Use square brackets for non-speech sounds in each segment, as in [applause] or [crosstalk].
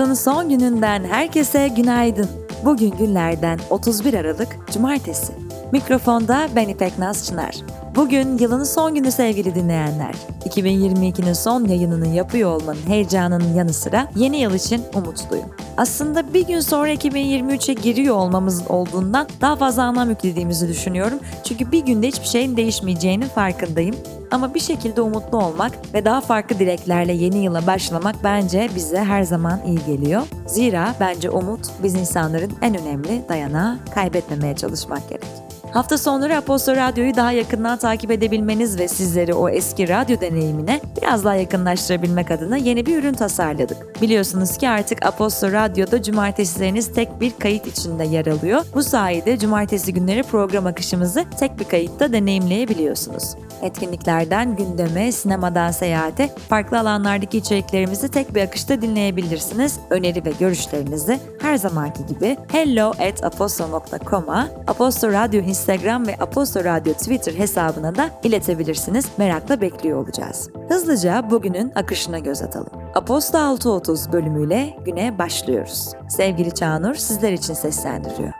Yılın son gününden herkese günaydın. Bugün günlerden 31 Aralık Cumartesi. Mikrofonda ben İpek Naz Çınar. Bugün yılın son günü sevgili dinleyenler. 2022'nin son yayınını yapıyor olmanın heyecanının yanı sıra yeni yıl için umutluyum. Aslında bir gün sonra 2023'e giriyor olmamız olduğundan daha fazla anlam yüklediğimizi düşünüyorum. Çünkü bir günde hiçbir şeyin değişmeyeceğinin farkındayım. Ama bir şekilde umutlu olmak ve daha farklı dileklerle yeni yıla başlamak bence bize her zaman iyi geliyor. Zira bence umut biz insanların en önemli dayanağı kaybetmemeye çalışmak gerek. Hafta sonları Apostol Radyo'yu daha yakından takip edebilmeniz ve sizleri o eski radyo deneyimine biraz daha yakınlaştırabilmek adına yeni bir ürün tasarladık. Biliyorsunuz ki artık Apostol Radyo'da cumartesileriniz tek bir kayıt içinde yer alıyor. Bu sayede cumartesi günleri program akışımızı tek bir kayıtta deneyimleyebiliyorsunuz. Etkinliklerden gündeme, sinemadan seyahate, farklı alanlardaki içeriklerimizi tek bir akışta dinleyebilirsiniz. Öneri ve görüşlerinizi her zamanki gibi hello at apostol.com'a, Apostol Radyo Instagram ve Apostol Radyo Twitter hesabına da iletebilirsiniz. Merakla bekliyor olacağız. Hızlıca bugünün akışına göz atalım. Apostol 6.30 bölümüyle güne başlıyoruz. Sevgili Çağnur sizler için seslendiriyor.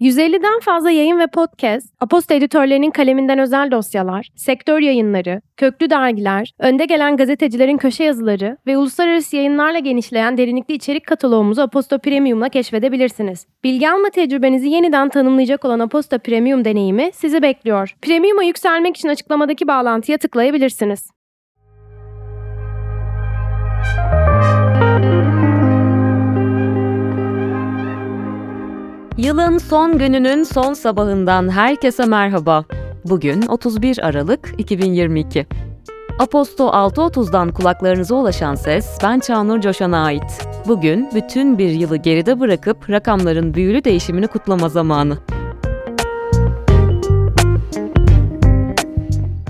...150'den fazla yayın ve podcast, Aposta editörlerinin kaleminden özel dosyalar, sektör yayınları, köklü dergiler, önde gelen gazetecilerin köşe yazıları ve uluslararası yayınlarla genişleyen derinlikli içerik kataloğumuzu Aposta Premium'la keşfedebilirsiniz. Bilgi alma tecrübenizi yeniden tanımlayacak olan Aposta Premium deneyimi sizi bekliyor. Premium'a yükselmek için açıklamadaki bağlantıya tıklayabilirsiniz. Yılın son gününün son sabahından herkese merhaba. Bugün 31 Aralık 2022. Aposto 6.30'dan kulaklarınıza ulaşan ses ben Çağnur Coşan'a ait. Bugün bütün bir yılı geride bırakıp rakamların büyülü değişimini kutlama zamanı.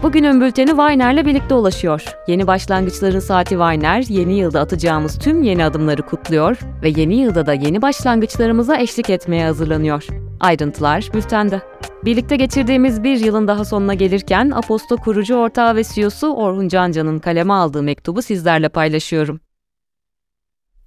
Bugünün bülteni Weiner'le birlikte ulaşıyor. Yeni başlangıçların saati Weiner, yeni yılda atacağımız tüm yeni adımları kutluyor ve yeni yılda da yeni başlangıçlarımıza eşlik etmeye hazırlanıyor. Ayrıntılar bültende. Birlikte geçirdiğimiz bir yılın daha sonuna gelirken Aposto kurucu ortağı ve CEO'su Orhun Cancan'ın kaleme aldığı mektubu sizlerle paylaşıyorum.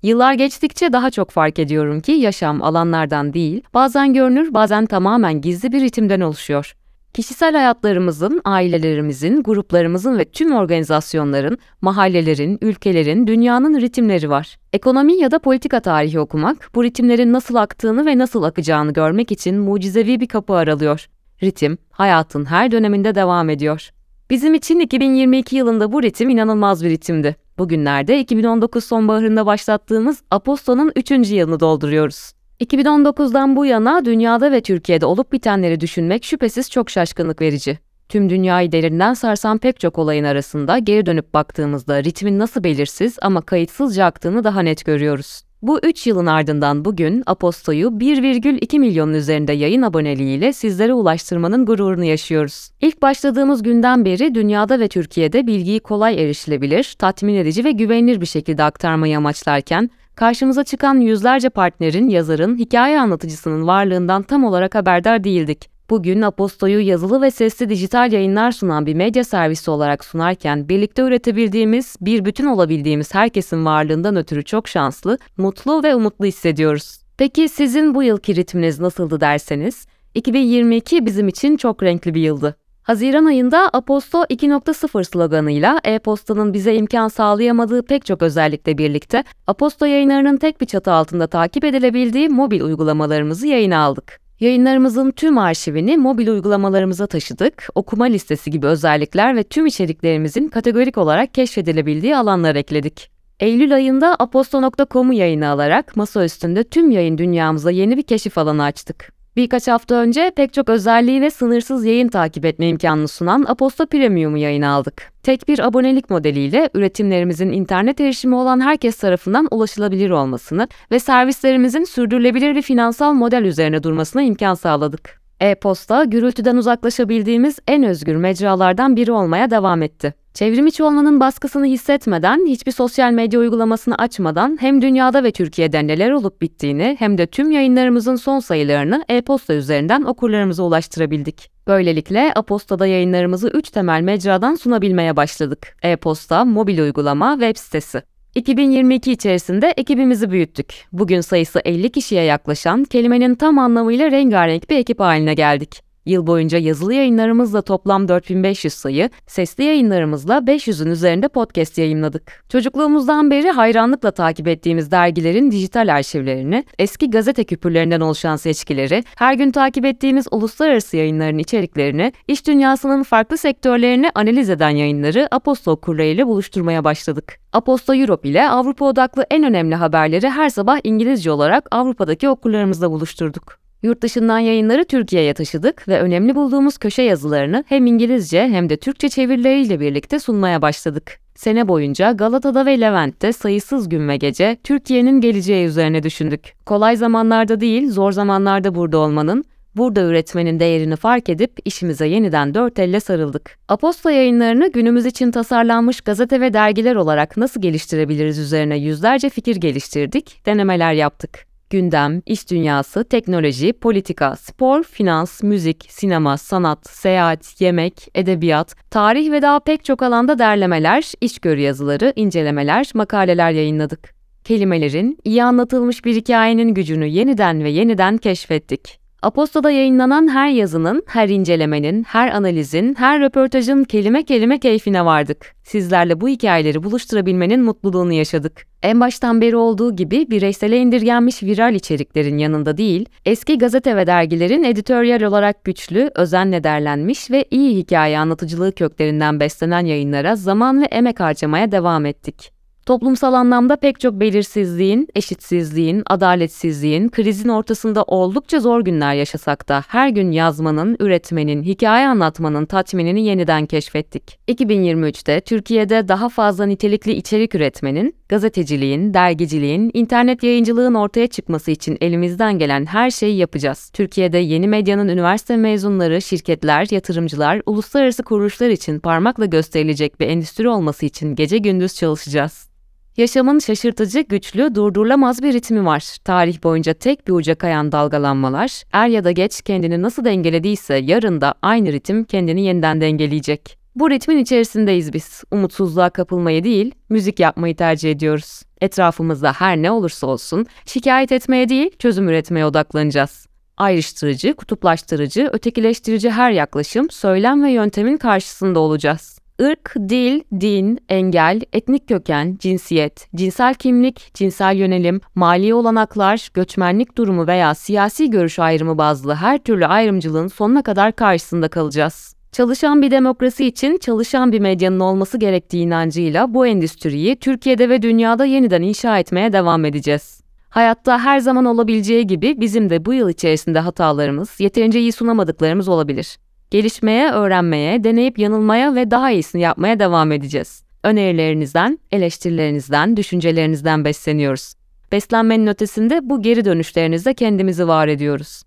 Yıllar geçtikçe daha çok fark ediyorum ki yaşam alanlardan değil, bazen görünür, bazen tamamen gizli bir ritimden oluşuyor. Kişisel hayatlarımızın, ailelerimizin, gruplarımızın ve tüm organizasyonların, mahallelerin, ülkelerin, dünyanın ritimleri var. Ekonomi ya da politika tarihi okumak, bu ritimlerin nasıl aktığını ve nasıl akacağını görmek için mucizevi bir kapı aralıyor. Ritim, hayatın her döneminde devam ediyor. Bizim için 2022 yılında bu ritim inanılmaz bir ritimdi. Bugünlerde 2019 sonbaharında başlattığımız Aposto'nun 3. yılını dolduruyoruz. 2019'dan bu yana dünyada ve Türkiye'de olup bitenleri düşünmek şüphesiz çok şaşkınlık verici. Tüm dünyayı derinden sarsan pek çok olayın arasında geri dönüp baktığımızda ritmin nasıl belirsiz ama kayıtsızca aktığını daha net görüyoruz. Bu 3 yılın ardından bugün Aposto'yu 1,2 milyonun üzerinde yayın aboneliğiyle sizlere ulaştırmanın gururunu yaşıyoruz. İlk başladığımız günden beri dünyada ve Türkiye'de bilgiyi kolay erişilebilir, tatmin edici ve güvenilir bir şekilde aktarmayı amaçlarken karşımıza çıkan yüzlerce partnerin, yazarın, hikaye anlatıcısının varlığından tam olarak haberdar değildik. Bugün Aposto'yu yazılı ve sesli dijital yayınlar sunan bir medya servisi olarak sunarken birlikte üretebildiğimiz, bir bütün olabildiğimiz herkesin varlığından ötürü çok şanslı, mutlu ve umutlu hissediyoruz. Peki sizin bu yılki ritminiz nasıldı derseniz? 2022 bizim için çok renkli bir yıldı. Haziran ayında Aposto 2.0 sloganıyla e-postanın bize imkan sağlayamadığı pek çok özellikle birlikte Aposto yayınlarının tek bir çatı altında takip edilebildiği mobil uygulamalarımızı yayına aldık. Yayınlarımızın tüm arşivini mobil uygulamalarımıza taşıdık, okuma listesi gibi özellikler ve tüm içeriklerimizin kategorik olarak keşfedilebildiği alanlar ekledik. Eylül ayında aposto.com'u yayına alarak masa üstünde tüm yayın dünyamıza yeni bir keşif alanı açtık. Birkaç hafta önce pek çok özelliği ve sınırsız yayın takip etme imkanını sunan Aposto Premium'u yayına aldık. Tek bir abonelik modeliyle üretimlerimizin internet erişimi olan herkes tarafından ulaşılabilir olmasını ve servislerimizin sürdürülebilir bir finansal model üzerine durmasına imkan sağladık. E-posta, gürültüden uzaklaşabildiğimiz en özgür mecralardan biri olmaya devam etti. Çevrim içi olmanın baskısını hissetmeden, hiçbir sosyal medya uygulamasını açmadan hem dünyada ve Türkiye'de neler olup bittiğini hem de tüm yayınlarımızın son sayılarını e-posta üzerinden okurlarımıza ulaştırabildik. Böylelikle Aposta'da yayınlarımızı 3 temel mecradan sunabilmeye başladık. E-posta, mobil uygulama, web sitesi. 2022 içerisinde ekibimizi büyüttük. Bugün sayısı 50 kişiye yaklaşan, kelimenin tam anlamıyla rengarenk bir ekip haline geldik. Yıl boyunca yazılı yayınlarımızla toplam 4500 sayı, sesli yayınlarımızla 500'ün üzerinde podcast yayınladık. Çocukluğumuzdan beri hayranlıkla takip ettiğimiz dergilerin dijital arşivlerini, eski gazete küpürlerinden oluşan seçkileri, her gün takip ettiğimiz uluslararası yayınların içeriklerini, iş dünyasının farklı sektörlerini analiz eden yayınları Aposto okurlarıyla buluşturmaya başladık. Aposto Europe ile Avrupa odaklı en önemli haberleri her sabah İngilizce olarak Avrupa'daki okurlarımızla buluşturduk. Yurt dışından yayınları Türkiye'ye taşıdık ve önemli bulduğumuz köşe yazılarını hem İngilizce hem de Türkçe çevirileriyle birlikte sunmaya başladık. Sene boyunca Galata'da ve Levent'te sayısız gün ve gece Türkiye'nin geleceği üzerine düşündük. Kolay zamanlarda değil, zor zamanlarda burada olmanın, burada üretmenin değerini fark edip işimize yeniden dört elle sarıldık. Aposta yayınlarını günümüz için tasarlanmış gazete ve dergiler olarak nasıl geliştirebiliriz üzerine yüzlerce fikir geliştirdik, denemeler yaptık gündem, iş dünyası, teknoloji, politika, spor, finans, müzik, sinema, sanat, seyahat, yemek, edebiyat, tarih ve daha pek çok alanda derlemeler, içgörü yazıları, incelemeler, makaleler yayınladık. Kelimelerin, iyi anlatılmış bir hikayenin gücünü yeniden ve yeniden keşfettik. Aposta'da yayınlanan her yazının, her incelemenin, her analizin, her röportajın kelime kelime keyfine vardık. Sizlerle bu hikayeleri buluşturabilmenin mutluluğunu yaşadık. En baştan beri olduğu gibi bireysele indirgenmiş viral içeriklerin yanında değil, eski gazete ve dergilerin editoryal olarak güçlü, özenle derlenmiş ve iyi hikaye anlatıcılığı köklerinden beslenen yayınlara zaman ve emek harcamaya devam ettik. Toplumsal anlamda pek çok belirsizliğin, eşitsizliğin, adaletsizliğin, krizin ortasında oldukça zor günler yaşasak da her gün yazmanın, üretmenin, hikaye anlatmanın tatminini yeniden keşfettik. 2023'te Türkiye'de daha fazla nitelikli içerik üretmenin, gazeteciliğin, dergiciliğin, internet yayıncılığın ortaya çıkması için elimizden gelen her şeyi yapacağız. Türkiye'de yeni medyanın üniversite mezunları, şirketler, yatırımcılar, uluslararası kuruluşlar için parmakla gösterilecek bir endüstri olması için gece gündüz çalışacağız. Yaşamın şaşırtıcı, güçlü, durdurulamaz bir ritmi var. Tarih boyunca tek bir uca kayan dalgalanmalar, er ya da geç kendini nasıl dengelediyse yarın da aynı ritim kendini yeniden dengeleyecek. Bu ritmin içerisindeyiz biz. Umutsuzluğa kapılmayı değil, müzik yapmayı tercih ediyoruz. Etrafımızda her ne olursa olsun şikayet etmeye değil, çözüm üretmeye odaklanacağız. Ayrıştırıcı, kutuplaştırıcı, ötekileştirici her yaklaşım, söylem ve yöntemin karşısında olacağız. Irk, dil, din, engel, etnik köken, cinsiyet, cinsel kimlik, cinsel yönelim, mali olanaklar, göçmenlik durumu veya siyasi görüş ayrımı bazlı her türlü ayrımcılığın sonuna kadar karşısında kalacağız. Çalışan bir demokrasi için çalışan bir medyanın olması gerektiği inancıyla bu endüstriyi Türkiye'de ve dünyada yeniden inşa etmeye devam edeceğiz. Hayatta her zaman olabileceği gibi bizim de bu yıl içerisinde hatalarımız, yeterince iyi sunamadıklarımız olabilir. Gelişmeye, öğrenmeye, deneyip yanılmaya ve daha iyisini yapmaya devam edeceğiz. Önerilerinizden, eleştirilerinizden, düşüncelerinizden besleniyoruz. Beslenmenin ötesinde bu geri dönüşlerinizde kendimizi var ediyoruz.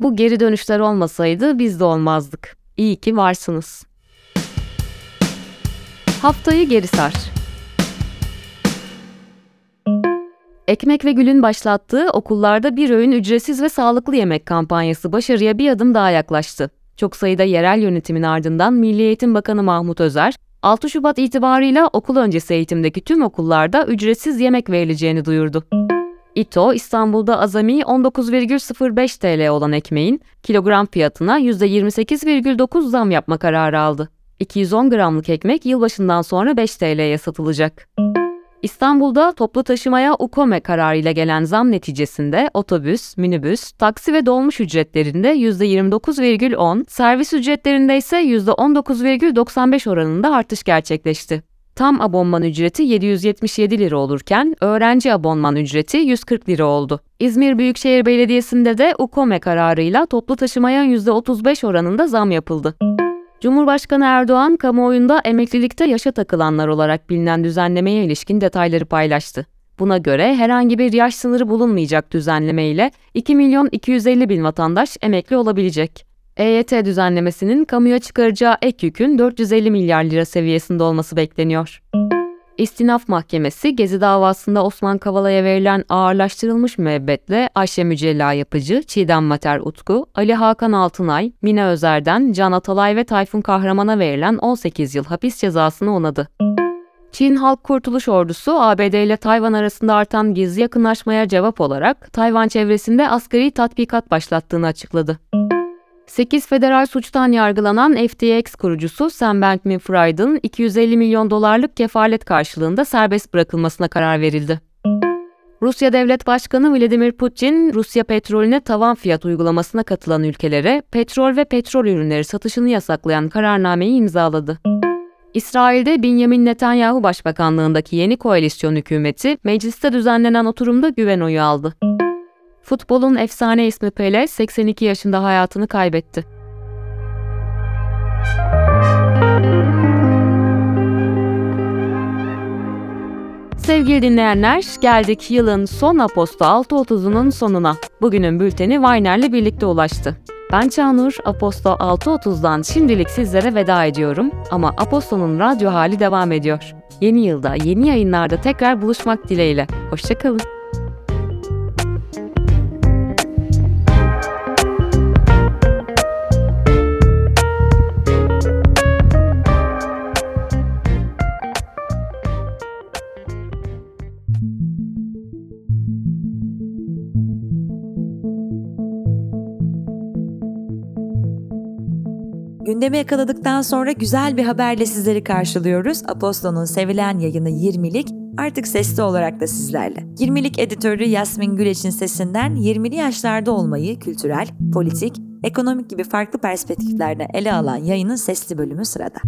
Bu geri dönüşler olmasaydı biz de olmazdık. İyi ki varsınız. Haftayı geri sar. Ekmek ve Gül'ün başlattığı okullarda bir öğün ücretsiz ve sağlıklı yemek kampanyası başarıya bir adım daha yaklaştı. Çok sayıda yerel yönetimin ardından Milli Eğitim Bakanı Mahmut Özer, 6 Şubat itibarıyla okul öncesi eğitimdeki tüm okullarda ücretsiz yemek verileceğini duyurdu. İTO, İstanbul'da azami 19,05 TL olan ekmeğin kilogram fiyatına %28,9 zam yapma kararı aldı. 210 gramlık ekmek yılbaşından sonra 5 TL'ye satılacak. İstanbul'da toplu taşımaya UKOME kararıyla gelen zam neticesinde otobüs, minibüs, taksi ve dolmuş ücretlerinde %29,10, servis ücretlerinde ise %19,95 oranında artış gerçekleşti. Tam abonman ücreti 777 lira olurken öğrenci abonman ücreti 140 lira oldu. İzmir Büyükşehir Belediyesi'nde de UKOME kararıyla toplu taşımaya %35 oranında zam yapıldı. Cumhurbaşkanı Erdoğan kamuoyunda emeklilikte yaşa takılanlar olarak bilinen düzenlemeye ilişkin detayları paylaştı. Buna göre herhangi bir yaş sınırı bulunmayacak düzenleme ile 2 milyon 250 bin vatandaş emekli olabilecek. EYT düzenlemesinin kamuya çıkaracağı ek yükün 450 milyar lira seviyesinde olması bekleniyor. İstinaf Mahkemesi Gezi davasında Osman Kavala'ya verilen ağırlaştırılmış müebbetle Ayşe Mücella Yapıcı, Çiğdem Mater Utku, Ali Hakan Altınay, Mine Özer'den Can Atalay ve Tayfun Kahraman'a verilen 18 yıl hapis cezasını onadı. Çin Halk Kurtuluş Ordusu, ABD ile Tayvan arasında artan gizli yakınlaşmaya cevap olarak Tayvan çevresinde asgari tatbikat başlattığını açıkladı. 8 federal suçtan yargılanan FTX kurucusu Sam Bankman-Fried'ın 250 milyon dolarlık kefalet karşılığında serbest bırakılmasına karar verildi. Rusya Devlet Başkanı Vladimir Putin, Rusya petrolüne tavan fiyat uygulamasına katılan ülkelere petrol ve petrol ürünleri satışını yasaklayan kararnameyi imzaladı. İsrail'de Benjamin Netanyahu başbakanlığındaki yeni koalisyon hükümeti mecliste düzenlenen oturumda güven oyu aldı. Futbolun efsane ismi Pele 82 yaşında hayatını kaybetti. Sevgili dinleyenler, geldik yılın son Aposto 6.30'unun sonuna. Bugünün bülteni Vayner'le birlikte ulaştı. Ben Çağnur, Aposto 6.30'dan şimdilik sizlere veda ediyorum ama Aposto'nun radyo hali devam ediyor. Yeni yılda, yeni yayınlarda tekrar buluşmak dileğiyle. Hoşçakalın. Gündemi yakaladıktan sonra güzel bir haberle sizleri karşılıyoruz. Aposto'nun sevilen yayını 20'lik artık sesli olarak da sizlerle. 20'lik editörü Yasmin Güleç'in sesinden 20'li yaşlarda olmayı kültürel, politik, ekonomik gibi farklı perspektiflerde ele alan yayının sesli bölümü sırada.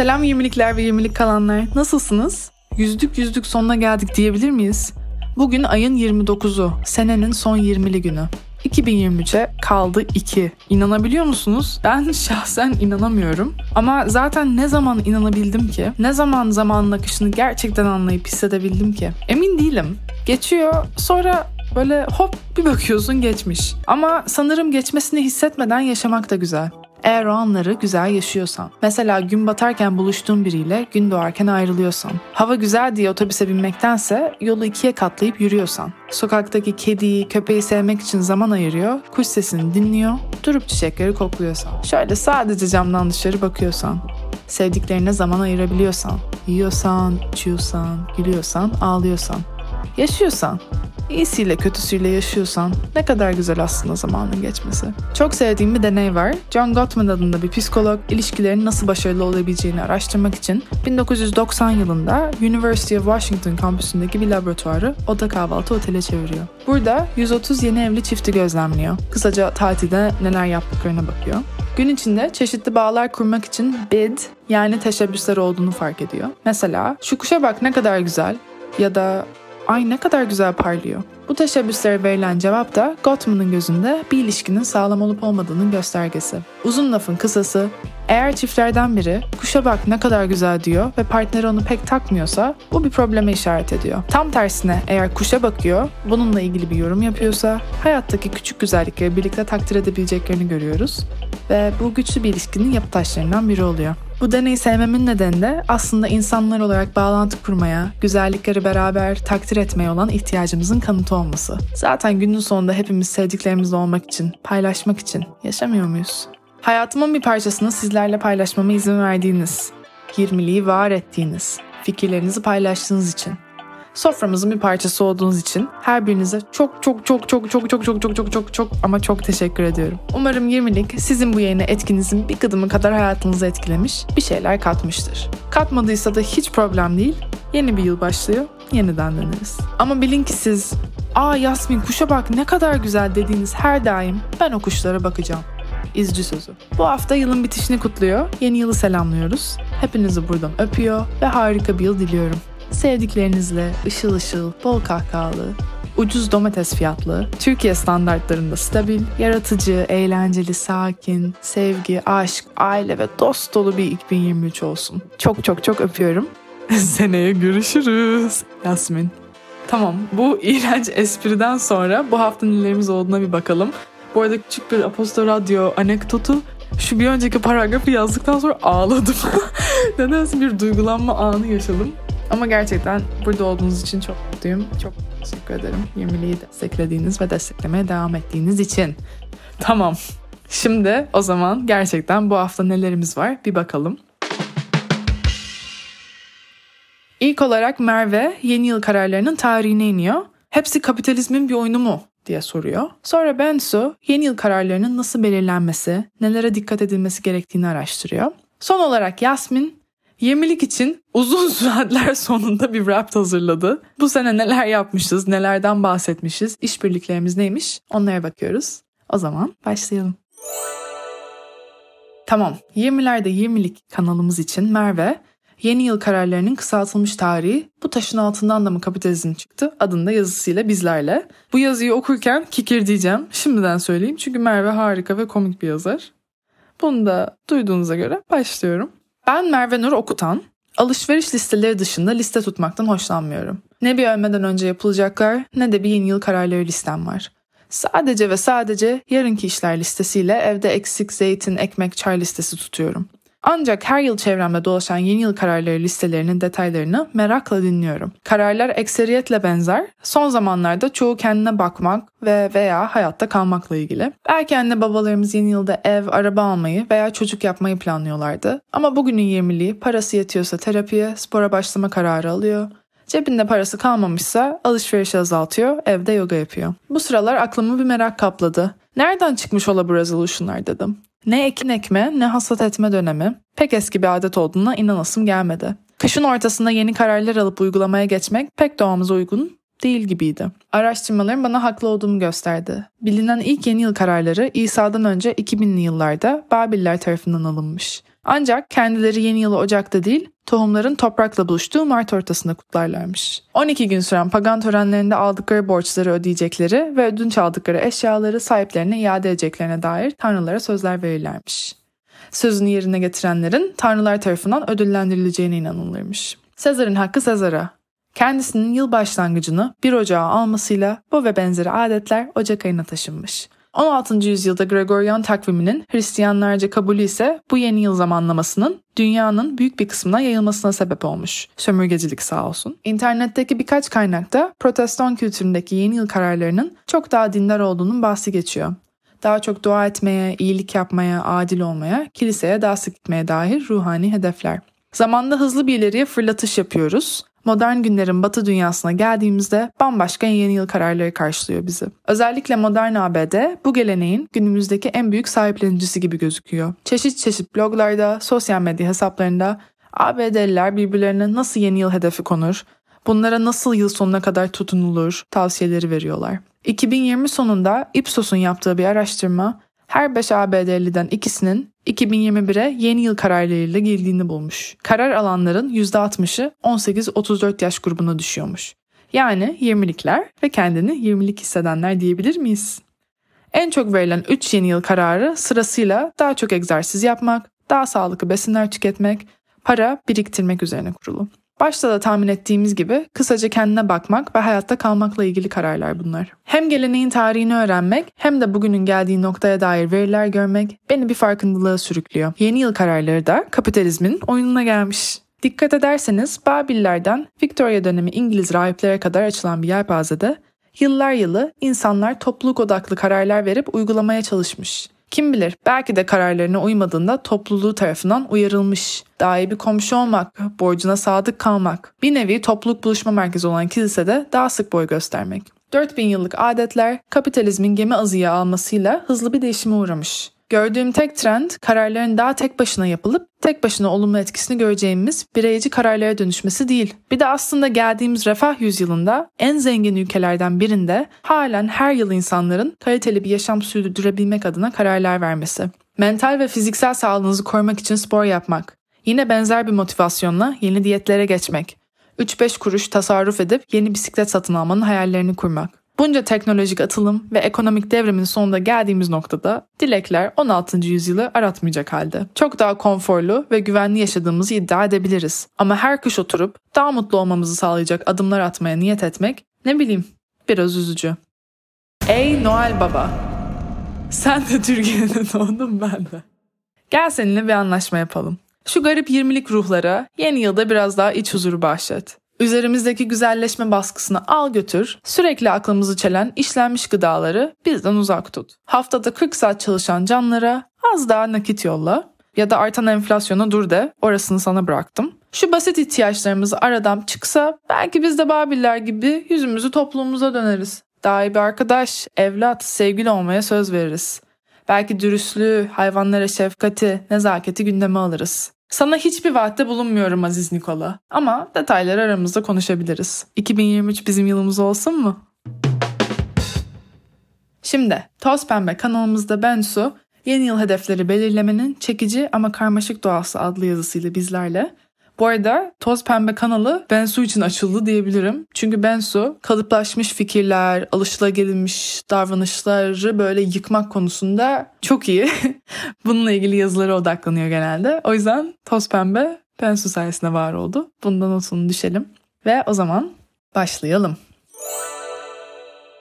Selam 20'likler ve 20'lik kalanlar. Nasılsınız? Yüzdük yüzdük sonuna geldik diyebilir miyiz? Bugün ayın 29'u, senenin son 20'li günü. 2023'e kaldı 2. İnanabiliyor musunuz? Ben [laughs] şahsen inanamıyorum. Ama zaten ne zaman inanabildim ki? Ne zaman zamanın akışını gerçekten anlayıp hissedebildim ki? Emin değilim. Geçiyor sonra böyle hop bir bakıyorsun geçmiş. Ama sanırım geçmesini hissetmeden yaşamak da güzel. Eğer o anları güzel yaşıyorsan. Mesela gün batarken buluştuğun biriyle gün doğarken ayrılıyorsan. Hava güzel diye otobüse binmektense yolu ikiye katlayıp yürüyorsan. Sokaktaki kediyi, köpeği sevmek için zaman ayırıyor, kuş sesini dinliyor, durup çiçekleri kokluyorsan. Şöyle sadece camdan dışarı bakıyorsan. Sevdiklerine zaman ayırabiliyorsan. Yiyorsan, içiyorsan, gülüyorsan, ağlıyorsan. Yaşıyorsan. İyisiyle kötüsüyle yaşıyorsan ne kadar güzel aslında zamanın geçmesi. Çok sevdiğim bir deney var. John Gottman adında bir psikolog ilişkilerin nasıl başarılı olabileceğini araştırmak için 1990 yılında University of Washington kampüsündeki bir laboratuvarı oda kahvaltı otele çeviriyor. Burada 130 yeni evli çifti gözlemliyor. Kısaca tatilde neler yaptıklarına bakıyor. Gün içinde çeşitli bağlar kurmak için bid yani teşebbüsler olduğunu fark ediyor. Mesela şu kuşa bak ne kadar güzel ya da ay ne kadar güzel parlıyor. Bu teşebbüslere verilen cevap da Gottman'ın gözünde bir ilişkinin sağlam olup olmadığının göstergesi. Uzun lafın kısası, eğer çiftlerden biri kuşa bak ne kadar güzel diyor ve partneri onu pek takmıyorsa bu bir probleme işaret ediyor. Tam tersine eğer kuşa bakıyor, bununla ilgili bir yorum yapıyorsa hayattaki küçük güzellikleri birlikte takdir edebileceklerini görüyoruz ve bu güçlü bir ilişkinin yapı taşlarından biri oluyor. Bu deneyi sevmemin nedeni de aslında insanlar olarak bağlantı kurmaya, güzellikleri beraber takdir etmeye olan ihtiyacımızın kanıtı olması. Zaten günün sonunda hepimiz sevdiklerimizle olmak için, paylaşmak için yaşamıyor muyuz? Hayatımın bir parçasını sizlerle paylaşmama izin verdiğiniz, 20'liği var ettiğiniz, fikirlerinizi paylaştığınız için soframızın bir parçası olduğunuz için her birinize çok çok çok çok çok çok çok çok çok çok çok ama çok teşekkür ediyorum. Umarım 20'lik sizin bu yayına etkinizin bir kıdımı kadar hayatınızı etkilemiş, bir şeyler katmıştır. Katmadıysa da hiç problem değil. Yeni bir yıl başlıyor, yeniden döneriz. Ama bilin ki siz, ''Aa Yasmin kuşa bak ne kadar güzel'' dediğiniz her daim ben o kuşlara bakacağım. İzci sözü. Bu hafta yılın bitişini kutluyor, yeni yılı selamlıyoruz. Hepinizi buradan öpüyor ve harika bir yıl diliyorum. Sevdiklerinizle ışıl ışıl, bol kahkahalı, ucuz domates fiyatlı, Türkiye standartlarında stabil, yaratıcı, eğlenceli, sakin, sevgi, aşk, aile ve dost dolu bir 2023 olsun. Çok çok çok öpüyorum. [laughs] Seneye görüşürüz. Yasmin. Tamam bu iğrenç espriden sonra bu hafta nelerimiz olduğuna bir bakalım. Bu arada küçük bir Aposto Radyo anekdotu. Şu bir önceki paragrafı yazdıktan sonra ağladım. [laughs] Nedense bir duygulanma anı yaşadım. Ama gerçekten burada olduğunuz için çok mutluyum. Çok teşekkür ederim. 20'liği desteklediğiniz ve desteklemeye devam ettiğiniz için. Tamam. Şimdi o zaman gerçekten bu hafta nelerimiz var bir bakalım. İlk olarak Merve yeni yıl kararlarının tarihine iniyor. Hepsi kapitalizmin bir oyunu mu diye soruyor. Sonra Bensu yeni yıl kararlarının nasıl belirlenmesi, nelere dikkat edilmesi gerektiğini araştırıyor. Son olarak Yasmin 20'lik için uzun [laughs] saatler sonunda bir rap hazırladı. Bu sene neler yapmışız, nelerden bahsetmişiz, işbirliklerimiz neymiş onlara bakıyoruz. O zaman başlayalım. Tamam, 20'lerde 20'lik kanalımız için Merve Yeni yıl kararlarının kısaltılmış tarihi bu taşın altından da mı kapitalizm çıktı adında yazısıyla bizlerle. Bu yazıyı okurken kikir diyeceğim. Şimdiden söyleyeyim çünkü Merve harika ve komik bir yazar. Bunu da duyduğunuza göre başlıyorum. Ben Merve Nur Okutan. Alışveriş listeleri dışında liste tutmaktan hoşlanmıyorum. Ne bir ölmeden önce yapılacaklar ne de bir yeni yıl kararları listem var. Sadece ve sadece yarınki işler listesiyle evde eksik zeytin, ekmek, çay listesi tutuyorum. Ancak her yıl çevremde dolaşan yeni yıl kararları listelerinin detaylarını merakla dinliyorum. Kararlar ekseriyetle benzer. Son zamanlarda çoğu kendine bakmak ve veya hayatta kalmakla ilgili. Belki anne babalarımız yeni yılda ev, araba almayı veya çocuk yapmayı planlıyorlardı. Ama bugünün 20'liği parası yetiyorsa terapiye, spora başlama kararı alıyor. Cebinde parası kalmamışsa alışverişi azaltıyor, evde yoga yapıyor. Bu sıralar aklımı bir merak kapladı. Nereden çıkmış ola bu resolution'lar dedim. Ne ekin ekme ne hasat etme dönemi pek eski bir adet olduğuna inanasım gelmedi. Kışın ortasında yeni kararlar alıp uygulamaya geçmek pek doğamıza uygun değil gibiydi. Araştırmalarım bana haklı olduğumu gösterdi. Bilinen ilk yeni yıl kararları İsa'dan önce 2000'li yıllarda Babiller tarafından alınmış. Ancak kendileri yeni yılı Ocak'ta değil, tohumların toprakla buluştuğu Mart ortasında kutlarlarmış. 12 gün süren pagan törenlerinde aldıkları borçları ödeyecekleri ve ödünç aldıkları eşyaları sahiplerine iade edeceklerine dair tanrılara sözler verirlermiş. Sözünü yerine getirenlerin tanrılar tarafından ödüllendirileceğine inanılırmış. Sezar'ın hakkı Sezar'a. Kendisinin yıl başlangıcını 1 Ocağı almasıyla bu ve benzeri adetler Ocak ayına taşınmış. 16. yüzyılda Gregorian takviminin Hristiyanlarca kabulü ise bu yeni yıl zamanlamasının dünyanın büyük bir kısmına yayılmasına sebep olmuş. Sömürgecilik sağ olsun. İnternetteki birkaç kaynakta protestan kültüründeki yeni yıl kararlarının çok daha dindar olduğunun bahsi geçiyor. Daha çok dua etmeye, iyilik yapmaya, adil olmaya, kiliseye daha sık gitmeye dair ruhani hedefler. Zamanda hızlı bir ileriye fırlatış yapıyoruz Modern günlerin batı dünyasına geldiğimizde bambaşka yeni yıl kararları karşılıyor bizi. Özellikle modern ABD bu geleneğin günümüzdeki en büyük sahiplenicisi gibi gözüküyor. Çeşit çeşit bloglarda, sosyal medya hesaplarında ABD'liler birbirlerine nasıl yeni yıl hedefi konur, bunlara nasıl yıl sonuna kadar tutunulur tavsiyeleri veriyorlar. 2020 sonunda Ipsos'un yaptığı bir araştırma her 5 ABD'liden ikisinin 2021'e yeni yıl kararlarıyla girdiğini bulmuş. Karar alanların %60'ı 18-34 yaş grubuna düşüyormuş. Yani 20'likler ve kendini 20'lik hissedenler diyebilir miyiz? En çok verilen 3 yeni yıl kararı sırasıyla daha çok egzersiz yapmak, daha sağlıklı besinler tüketmek, para biriktirmek üzerine kurulu. Başta da tahmin ettiğimiz gibi kısaca kendine bakmak ve hayatta kalmakla ilgili kararlar bunlar. Hem geleneğin tarihini öğrenmek hem de bugünün geldiği noktaya dair veriler görmek beni bir farkındalığa sürüklüyor. Yeni yıl kararları da kapitalizmin oyununa gelmiş. Dikkat ederseniz Babillerden Victoria dönemi İngiliz rahiplere kadar açılan bir yelpazede yıllar yılı insanlar topluluk odaklı kararlar verip uygulamaya çalışmış. Kim bilir belki de kararlarına uymadığında topluluğu tarafından uyarılmış. Daha iyi bir komşu olmak, borcuna sadık kalmak. Bir nevi topluluk buluşma merkezi olan kilisede daha sık boy göstermek. 4000 yıllık adetler kapitalizmin gemi azıya almasıyla hızlı bir değişime uğramış. Gördüğüm tek trend kararların daha tek başına yapılıp tek başına olumlu etkisini göreceğimiz bireyci kararlara dönüşmesi değil. Bir de aslında geldiğimiz refah yüzyılında en zengin ülkelerden birinde halen her yıl insanların kaliteli bir yaşam sürdürebilmek adına kararlar vermesi. Mental ve fiziksel sağlığınızı korumak için spor yapmak. Yine benzer bir motivasyonla yeni diyetlere geçmek. 3-5 kuruş tasarruf edip yeni bisiklet satın almanın hayallerini kurmak. Bunca teknolojik atılım ve ekonomik devrimin sonunda geldiğimiz noktada dilekler 16. yüzyılı aratmayacak halde. Çok daha konforlu ve güvenli yaşadığımızı iddia edebiliriz. Ama her kış oturup daha mutlu olmamızı sağlayacak adımlar atmaya niyet etmek ne bileyim biraz üzücü. Ey Noel Baba! Sen de Türkiye'de [laughs] doğdun ben de. Gel seninle bir anlaşma yapalım. Şu garip 20'lik ruhlara yeni yılda biraz daha iç huzuru bahşet. Üzerimizdeki güzelleşme baskısını al götür, sürekli aklımızı çelen işlenmiş gıdaları bizden uzak tut. Haftada 40 saat çalışan canlara az daha nakit yolla ya da artan enflasyona dur de orasını sana bıraktım. Şu basit ihtiyaçlarımızı aradan çıksa belki biz de Babiller gibi yüzümüzü toplumumuza döneriz. Daha iyi bir arkadaş, evlat, sevgili olmaya söz veririz. Belki dürüstlüğü, hayvanlara şefkati, nezaketi gündeme alırız. Sana hiçbir vaatte bulunmuyorum Aziz Nikola. Ama detayları aramızda konuşabiliriz. 2023 bizim yılımız olsun mu? Şimdi Toz Pembe kanalımızda ben Su, yeni yıl hedefleri belirlemenin çekici ama karmaşık doğası adlı yazısıyla bizlerle bu arada Toz Pembe kanalı Bensu için açıldı diyebilirim. Çünkü Bensu kalıplaşmış fikirler, alışılagelmiş davranışları böyle yıkmak konusunda çok iyi. [laughs] Bununla ilgili yazılara odaklanıyor genelde. O yüzden Toz Pembe Bensu sayesinde var oldu. Bundan notunu düşelim. Ve o zaman başlayalım.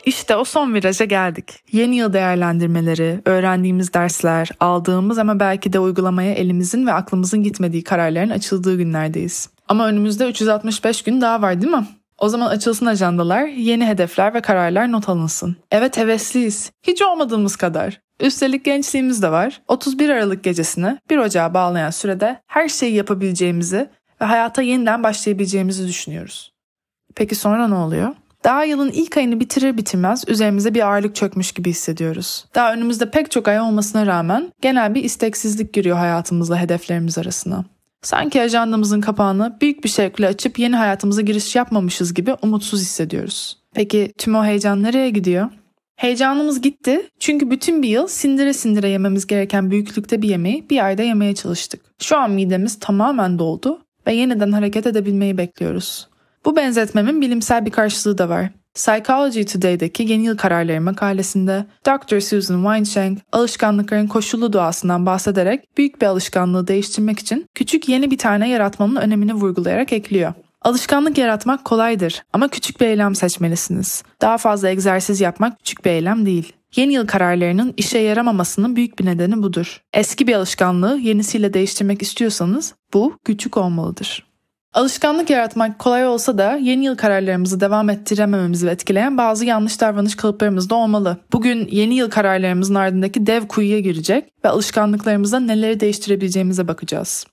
İşte o son viraja geldik. Yeni yıl değerlendirmeleri, öğrendiğimiz dersler, aldığımız ama belki de uygulamaya elimizin ve aklımızın gitmediği kararların açıldığı günlerdeyiz. Ama önümüzde 365 gün daha var değil mi? O zaman açılsın ajandalar, yeni hedefler ve kararlar not alınsın. Evet hevesliyiz. Hiç olmadığımız kadar. Üstelik gençliğimiz de var. 31 Aralık gecesini 1 Ocağı bağlayan sürede her şeyi yapabileceğimizi ve hayata yeniden başlayabileceğimizi düşünüyoruz. Peki sonra ne oluyor? Daha yılın ilk ayını bitirir bitirmez üzerimize bir ağırlık çökmüş gibi hissediyoruz. Daha önümüzde pek çok ay olmasına rağmen genel bir isteksizlik giriyor hayatımızla hedeflerimiz arasına. Sanki ajandamızın kapağını büyük bir şevkle açıp yeni hayatımıza giriş yapmamışız gibi umutsuz hissediyoruz. Peki tüm o heyecan nereye gidiyor? Heyecanımız gitti çünkü bütün bir yıl sindire sindire yememiz gereken büyüklükte bir yemeği bir ayda yemeye çalıştık. Şu an midemiz tamamen doldu ve yeniden hareket edebilmeyi bekliyoruz. Bu benzetmemin bilimsel bir karşılığı da var. Psychology Today'deki yeni yıl kararları makalesinde Dr. Susan Weinschenk alışkanlıkların koşullu doğasından bahsederek büyük bir alışkanlığı değiştirmek için küçük yeni bir tane yaratmanın önemini vurgulayarak ekliyor. Alışkanlık yaratmak kolaydır ama küçük bir eylem seçmelisiniz. Daha fazla egzersiz yapmak küçük bir eylem değil. Yeni yıl kararlarının işe yaramamasının büyük bir nedeni budur. Eski bir alışkanlığı yenisiyle değiştirmek istiyorsanız bu küçük olmalıdır. Alışkanlık yaratmak kolay olsa da yeni yıl kararlarımızı devam ettiremememizi etkileyen bazı yanlış davranış kalıplarımız da olmalı. Bugün yeni yıl kararlarımızın ardındaki dev kuyuya girecek ve alışkanlıklarımızda neleri değiştirebileceğimize bakacağız.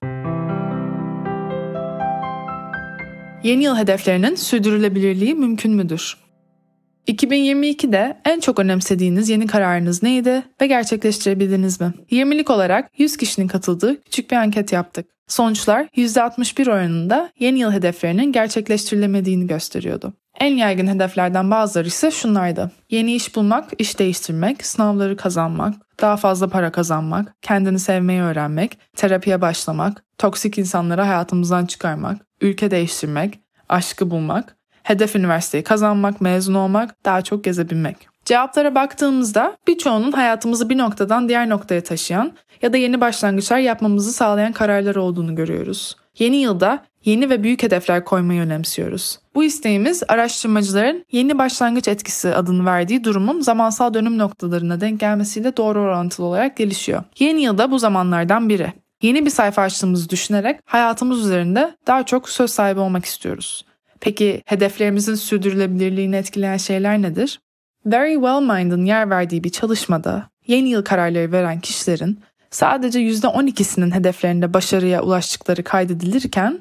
Yeni yıl hedeflerinin sürdürülebilirliği mümkün müdür? 2022'de en çok önemsediğiniz yeni kararınız neydi ve gerçekleştirebildiniz mi? 20'lik olarak 100 kişinin katıldığı küçük bir anket yaptık. Sonuçlar %61 oranında yeni yıl hedeflerinin gerçekleştirilemediğini gösteriyordu. En yaygın hedeflerden bazıları ise şunlardı. Yeni iş bulmak, iş değiştirmek, sınavları kazanmak, daha fazla para kazanmak, kendini sevmeyi öğrenmek, terapiye başlamak, toksik insanları hayatımızdan çıkarmak, ülke değiştirmek, aşkı bulmak, hedef üniversiteyi kazanmak, mezun olmak, daha çok gezebilmek. Cevaplara baktığımızda birçoğunun hayatımızı bir noktadan diğer noktaya taşıyan ya da yeni başlangıçlar yapmamızı sağlayan kararlar olduğunu görüyoruz. Yeni yılda yeni ve büyük hedefler koymayı önemsiyoruz. Bu isteğimiz araştırmacıların yeni başlangıç etkisi adını verdiği durumun zamansal dönüm noktalarına denk gelmesiyle doğru orantılı olarak gelişiyor. Yeni yılda bu zamanlardan biri. Yeni bir sayfa açtığımızı düşünerek hayatımız üzerinde daha çok söz sahibi olmak istiyoruz. Peki hedeflerimizin sürdürülebilirliğini etkileyen şeyler nedir? Very Well Mind'ın yer verdiği bir çalışmada yeni yıl kararları veren kişilerin sadece %12'sinin hedeflerinde başarıya ulaştıkları kaydedilirken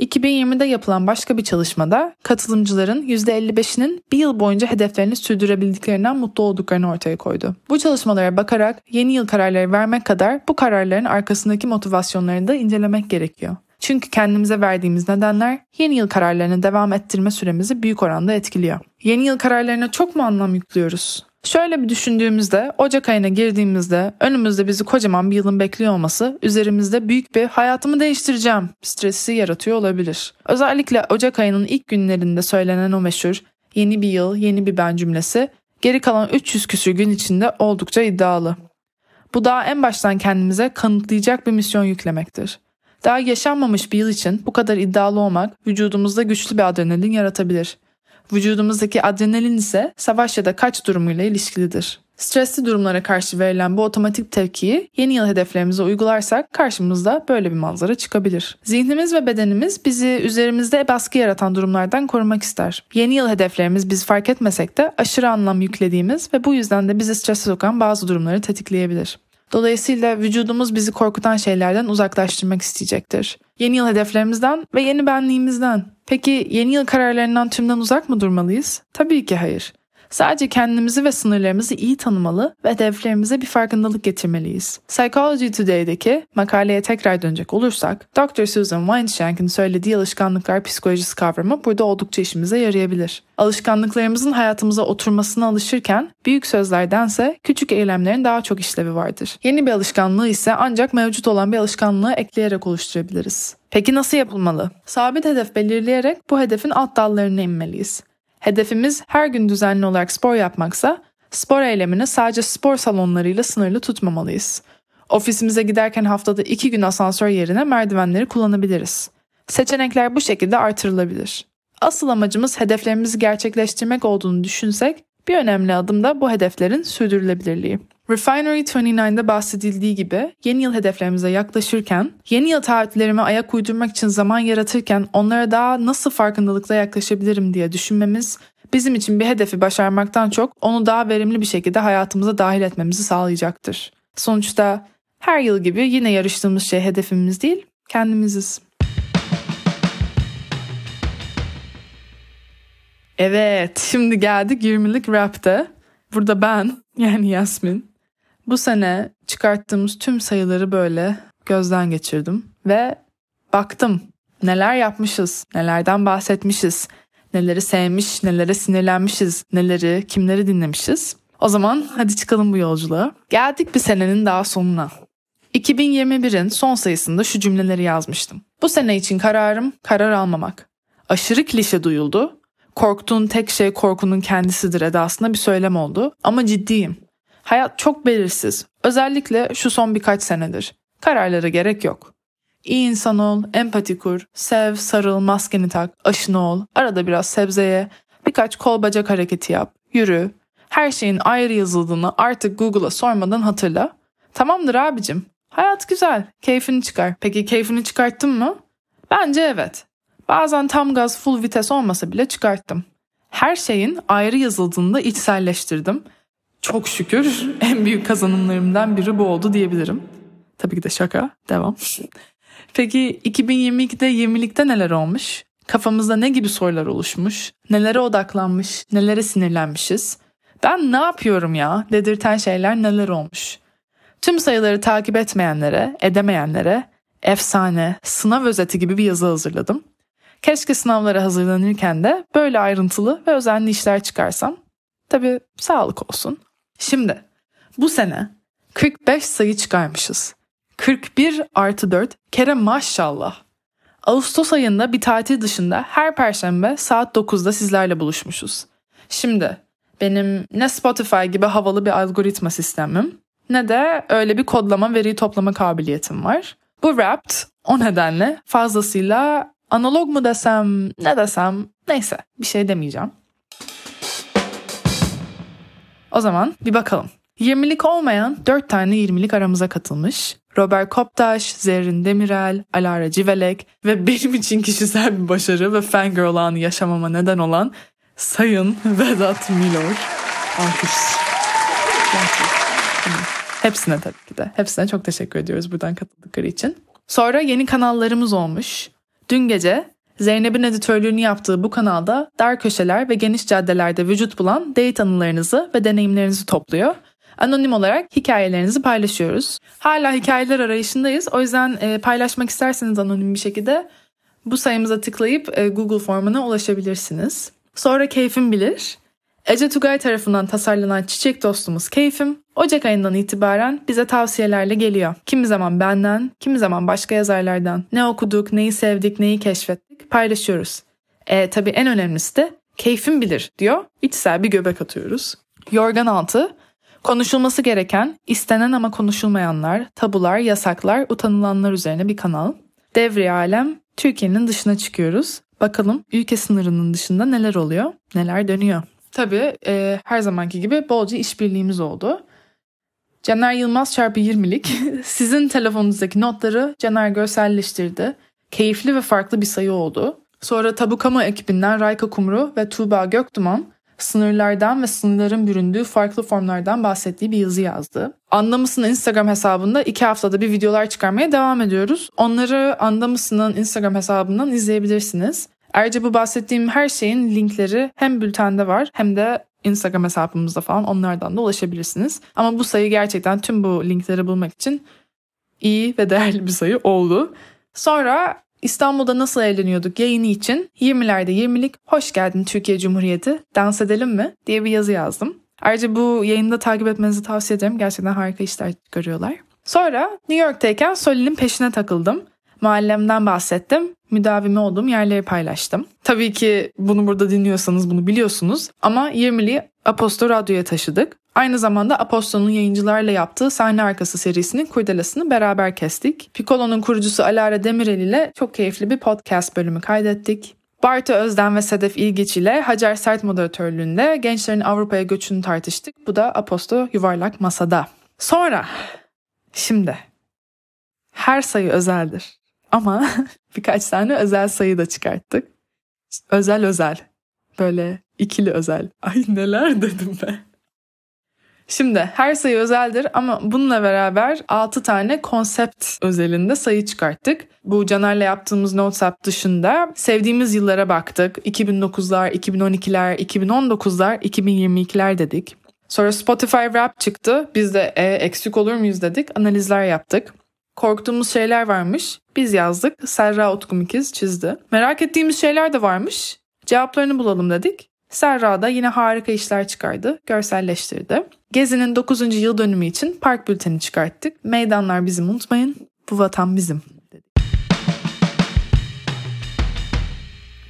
2020'de yapılan başka bir çalışmada katılımcıların %55'inin bir yıl boyunca hedeflerini sürdürebildiklerinden mutlu olduklarını ortaya koydu. Bu çalışmalara bakarak yeni yıl kararları vermek kadar bu kararların arkasındaki motivasyonlarını da incelemek gerekiyor. Çünkü kendimize verdiğimiz nedenler yeni yıl kararlarını devam ettirme süremizi büyük oranda etkiliyor. Yeni yıl kararlarına çok mu anlam yüklüyoruz? Şöyle bir düşündüğümüzde Ocak ayına girdiğimizde önümüzde bizi kocaman bir yılın bekliyor olması üzerimizde büyük bir hayatımı değiştireceğim stresi yaratıyor olabilir. Özellikle Ocak ayının ilk günlerinde söylenen o meşhur yeni bir yıl, yeni bir ben cümlesi geri kalan 300 küsür gün içinde oldukça iddialı. Bu daha en baştan kendimize kanıtlayacak bir misyon yüklemektir. Daha yaşanmamış bir yıl için bu kadar iddialı olmak vücudumuzda güçlü bir adrenalin yaratabilir. Vücudumuzdaki adrenalin ise savaş ya da kaç durumuyla ilişkilidir. Stresli durumlara karşı verilen bu otomatik tepkiyi yeni yıl hedeflerimize uygularsak karşımızda böyle bir manzara çıkabilir. Zihnimiz ve bedenimiz bizi üzerimizde baskı yaratan durumlardan korumak ister. Yeni yıl hedeflerimiz biz fark etmesek de aşırı anlam yüklediğimiz ve bu yüzden de bizi strese sokan bazı durumları tetikleyebilir. Dolayısıyla vücudumuz bizi korkutan şeylerden uzaklaştırmak isteyecektir. Yeni yıl hedeflerimizden ve yeni benliğimizden. Peki yeni yıl kararlarından tümden uzak mı durmalıyız? Tabii ki hayır. Sadece kendimizi ve sınırlarımızı iyi tanımalı ve hedeflerimize bir farkındalık getirmeliyiz. Psychology Today'deki makaleye tekrar dönecek olursak, Dr. Susan Weinschenck'in söylediği alışkanlıklar psikolojisi kavramı burada oldukça işimize yarayabilir. Alışkanlıklarımızın hayatımıza oturmasına alışırken büyük sözlerdense küçük eylemlerin daha çok işlevi vardır. Yeni bir alışkanlığı ise ancak mevcut olan bir alışkanlığı ekleyerek oluşturabiliriz. Peki nasıl yapılmalı? Sabit hedef belirleyerek bu hedefin alt dallarına inmeliyiz. Hedefimiz her gün düzenli olarak spor yapmaksa spor eylemini sadece spor salonlarıyla sınırlı tutmamalıyız. Ofisimize giderken haftada iki gün asansör yerine merdivenleri kullanabiliriz. Seçenekler bu şekilde artırılabilir. Asıl amacımız hedeflerimizi gerçekleştirmek olduğunu düşünsek bir önemli adım da bu hedeflerin sürdürülebilirliği. Refinery 29'da bahsedildiği gibi yeni yıl hedeflerimize yaklaşırken, yeni yıl taahhütlerime ayak uydurmak için zaman yaratırken onlara daha nasıl farkındalıkla yaklaşabilirim diye düşünmemiz bizim için bir hedefi başarmaktan çok onu daha verimli bir şekilde hayatımıza dahil etmemizi sağlayacaktır. Sonuçta her yıl gibi yine yarıştığımız şey hedefimiz değil, kendimiziz. Evet, şimdi geldik 20'lik rapte. Burada ben, yani Yasmin, bu sene çıkarttığımız tüm sayıları böyle gözden geçirdim ve baktım neler yapmışız, nelerden bahsetmişiz, neleri sevmiş, nelere sinirlenmişiz, neleri, kimleri dinlemişiz. O zaman hadi çıkalım bu yolculuğa. Geldik bir senenin daha sonuna. 2021'in son sayısında şu cümleleri yazmıştım. Bu sene için kararım karar almamak. Aşırı klişe duyuldu. Korktuğun tek şey korkunun kendisidir edasında bir söylem oldu ama ciddiyim. Hayat çok belirsiz. Özellikle şu son birkaç senedir. Kararlara gerek yok. İyi insan ol, empati kur, sev, sarıl, maskeni tak, aşını ol, arada biraz sebzeye, birkaç kol bacak hareketi yap, yürü. Her şeyin ayrı yazıldığını artık Google'a sormadan hatırla. Tamamdır abicim. Hayat güzel, keyfini çıkar. Peki keyfini çıkarttın mı? Bence evet. Bazen tam gaz full vites olmasa bile çıkarttım. Her şeyin ayrı yazıldığını da içselleştirdim çok şükür [laughs] en büyük kazanımlarımdan biri bu oldu diyebilirim. Tabii ki de şaka. Devam. [laughs] Peki 2022'de 20'likte neler olmuş? Kafamızda ne gibi sorular oluşmuş? Nelere odaklanmış? Nelere sinirlenmişiz? Ben ne yapıyorum ya? Dedirten şeyler neler olmuş? Tüm sayıları takip etmeyenlere, edemeyenlere efsane, sınav özeti gibi bir yazı hazırladım. Keşke sınavlara hazırlanırken de böyle ayrıntılı ve özenli işler çıkarsam. Tabii sağlık olsun. Şimdi bu sene 45 sayı çıkarmışız. 41 artı 4 kere maşallah. Ağustos ayında bir tatil dışında her perşembe saat 9'da sizlerle buluşmuşuz. Şimdi benim ne Spotify gibi havalı bir algoritma sistemim ne de öyle bir kodlama veri toplama kabiliyetim var. Bu Wrapped o nedenle fazlasıyla analog mu desem ne desem neyse bir şey demeyeceğim. O zaman bir bakalım. 20'lik olmayan 4 tane 20'lik aramıza katılmış. Robert Koptaş, Zerrin Demirel, Alara Civelek ve [laughs] benim için kişisel bir başarı ve fangirl anı yaşamama neden olan Sayın Vedat Milor. Alkış. Hepsine tabii ki de. Hepsine çok teşekkür ediyoruz buradan katıldıkları için. Sonra yeni kanallarımız olmuş. Dün gece Zeynep'in editörlüğünü yaptığı bu kanalda dar köşeler ve geniş caddelerde vücut bulan date anılarınızı ve deneyimlerinizi topluyor. Anonim olarak hikayelerinizi paylaşıyoruz. Hala hikayeler arayışındayız. O yüzden e, paylaşmak isterseniz anonim bir şekilde bu sayımıza tıklayıp e, Google formuna ulaşabilirsiniz. Sonra keyfim bilir. Ece Tugay tarafından tasarlanan çiçek dostumuz Keyfim, Ocak ayından itibaren bize tavsiyelerle geliyor. Kimi zaman benden, kimi zaman başka yazarlardan. Ne okuduk, neyi sevdik, neyi keşfettik paylaşıyoruz. E tabii en önemlisi de keyfim bilir diyor. İçsel bir göbek atıyoruz. Yorgan altı, konuşulması gereken, istenen ama konuşulmayanlar, tabular, yasaklar, utanılanlar üzerine bir kanal. Devri alem, Türkiye'nin dışına çıkıyoruz. Bakalım ülke sınırının dışında neler oluyor, neler dönüyor. Tabii e, her zamanki gibi bolca işbirliğimiz oldu. Caner Yılmaz çarpı 20'lik [laughs] sizin telefonunuzdaki notları Caner görselleştirdi. Keyifli ve farklı bir sayı oldu. Sonra Tabukama ekibinden Rayka Kumru ve Tuğba Gökduman sınırlardan ve sınırların büründüğü farklı formlardan bahsettiği bir yazı yazdı. Anlamışsın Instagram hesabında iki haftada bir videolar çıkarmaya devam ediyoruz. Onları Anlamışsın'ın Instagram hesabından izleyebilirsiniz. Ayrıca bu bahsettiğim her şeyin linkleri hem bültende var hem de Instagram hesabımızda falan onlardan da ulaşabilirsiniz. Ama bu sayı gerçekten tüm bu linkleri bulmak için iyi ve değerli bir sayı oldu. Sonra İstanbul'da nasıl eğleniyorduk yayını için 20'lerde 20'lik hoş geldin Türkiye Cumhuriyeti dans edelim mi diye bir yazı yazdım. Ayrıca bu yayında takip etmenizi tavsiye ederim. Gerçekten harika işler görüyorlar. Sonra New York'tayken Soli'nin peşine takıldım. Mahallemden bahsettim. Müdavimi olduğum yerleri paylaştım. Tabii ki bunu burada dinliyorsanız bunu biliyorsunuz. Ama 20'li Aposto Radyo'ya taşıdık. Aynı zamanda Aposto'nun yayıncılarla yaptığı sahne arkası serisinin kurdelasını beraber kestik. Piccolo'nun kurucusu Alara Demirel ile çok keyifli bir podcast bölümü kaydettik. Bartu Özden ve Sedef İlgiç ile Hacer Sert moderatörlüğünde gençlerin Avrupa'ya göçünü tartıştık. Bu da Aposto Yuvarlak Masa'da. Sonra, şimdi her sayı özeldir. Ama [laughs] birkaç tane özel sayı da çıkarttık. Özel özel. Böyle ikili özel. Ay neler dedim be. Şimdi her sayı özeldir ama bununla beraber 6 tane konsept özelinde sayı çıkarttık. Bu Caner'le yaptığımız Notes dışında sevdiğimiz yıllara baktık. 2009'lar, 2012'ler, 2019'lar, 2022'ler dedik. Sonra Spotify Rap çıktı. Biz de e, eksik olur muyuz dedik. Analizler yaptık. Korktuğumuz şeyler varmış. Biz yazdık. Serra Utkum ikiz çizdi. Merak ettiğimiz şeyler de varmış. Cevaplarını bulalım dedik. Serra da yine harika işler çıkardı. Görselleştirdi. Gezi'nin 9. yıl dönümü için park bülteni çıkarttık. Meydanlar bizim unutmayın. Bu vatan bizim.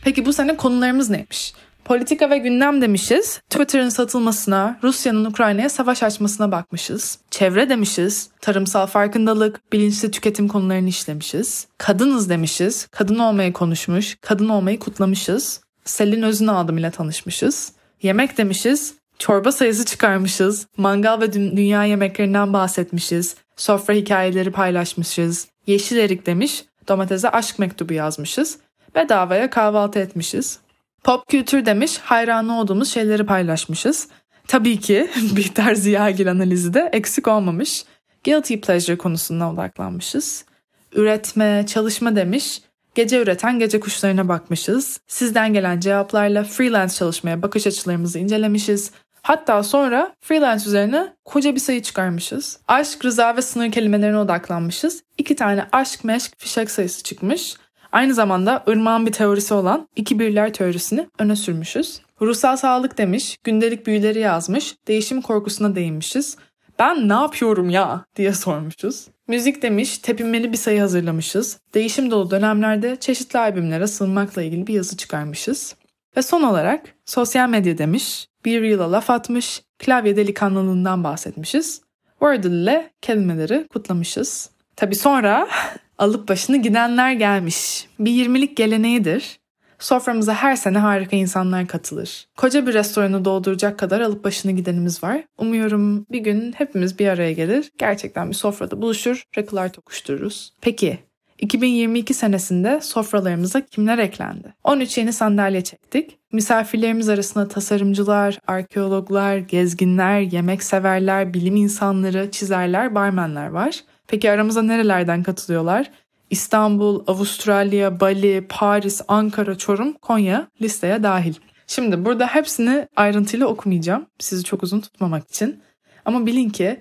Peki bu sene konularımız neymiş? Politika ve gündem demişiz. Twitter'ın satılmasına, Rusya'nın Ukrayna'ya savaş açmasına bakmışız. Çevre demişiz. Tarımsal farkındalık, bilinçli tüketim konularını işlemişiz. Kadınız demişiz. Kadın olmayı konuşmuş, kadın olmayı kutlamışız. Selin Özünaldım ile tanışmışız. Yemek demişiz. Çorba sayısı çıkarmışız. Mangal ve dünya yemeklerinden bahsetmişiz. Sofra hikayeleri paylaşmışız. Yeşil erik demiş. Domatese aşk mektubu yazmışız. Bedavaya kahvaltı etmişiz. Pop kültür demiş, hayranı olduğumuz şeyleri paylaşmışız. Tabii ki [laughs] Bihter Ziyagil analizi de eksik olmamış. Guilty pleasure konusuna odaklanmışız. Üretme, çalışma demiş, gece üreten gece kuşlarına bakmışız. Sizden gelen cevaplarla freelance çalışmaya bakış açılarımızı incelemişiz. Hatta sonra freelance üzerine koca bir sayı çıkarmışız. Aşk, rıza ve sınır kelimelerine odaklanmışız. İki tane aşk, meşk, fişek sayısı çıkmış. Aynı zamanda ırmağın bir teorisi olan iki birler teorisini öne sürmüşüz. Ruhsal sağlık demiş, gündelik büyüleri yazmış, değişim korkusuna değinmişiz. Ben ne yapıyorum ya diye sormuşuz. Müzik demiş, tepinmeli bir sayı hazırlamışız. Değişim dolu dönemlerde çeşitli albümlere sığınmakla ilgili bir yazı çıkarmışız. Ve son olarak sosyal medya demiş, bir yıla laf atmış, klavye delikanlılığından bahsetmişiz. Wordle ile kelimeleri kutlamışız. Tabi sonra [laughs] alıp başını gidenler gelmiş. Bir yirmilik geleneğidir. Soframıza her sene harika insanlar katılır. Koca bir restoranı dolduracak kadar alıp başını gidenimiz var. Umuyorum bir gün hepimiz bir araya gelir. Gerçekten bir sofrada buluşur, rakılar tokuştururuz. Peki 2022 senesinde sofralarımıza kimler eklendi? 13 yeni sandalye çektik. Misafirlerimiz arasında tasarımcılar, arkeologlar, gezginler, yemek severler, bilim insanları, çizerler, barmenler var. Peki aramıza nerelerden katılıyorlar? İstanbul, Avustralya, Bali, Paris, Ankara, Çorum, Konya listeye dahil. Şimdi burada hepsini ayrıntıyla okumayacağım. Sizi çok uzun tutmamak için. Ama bilin ki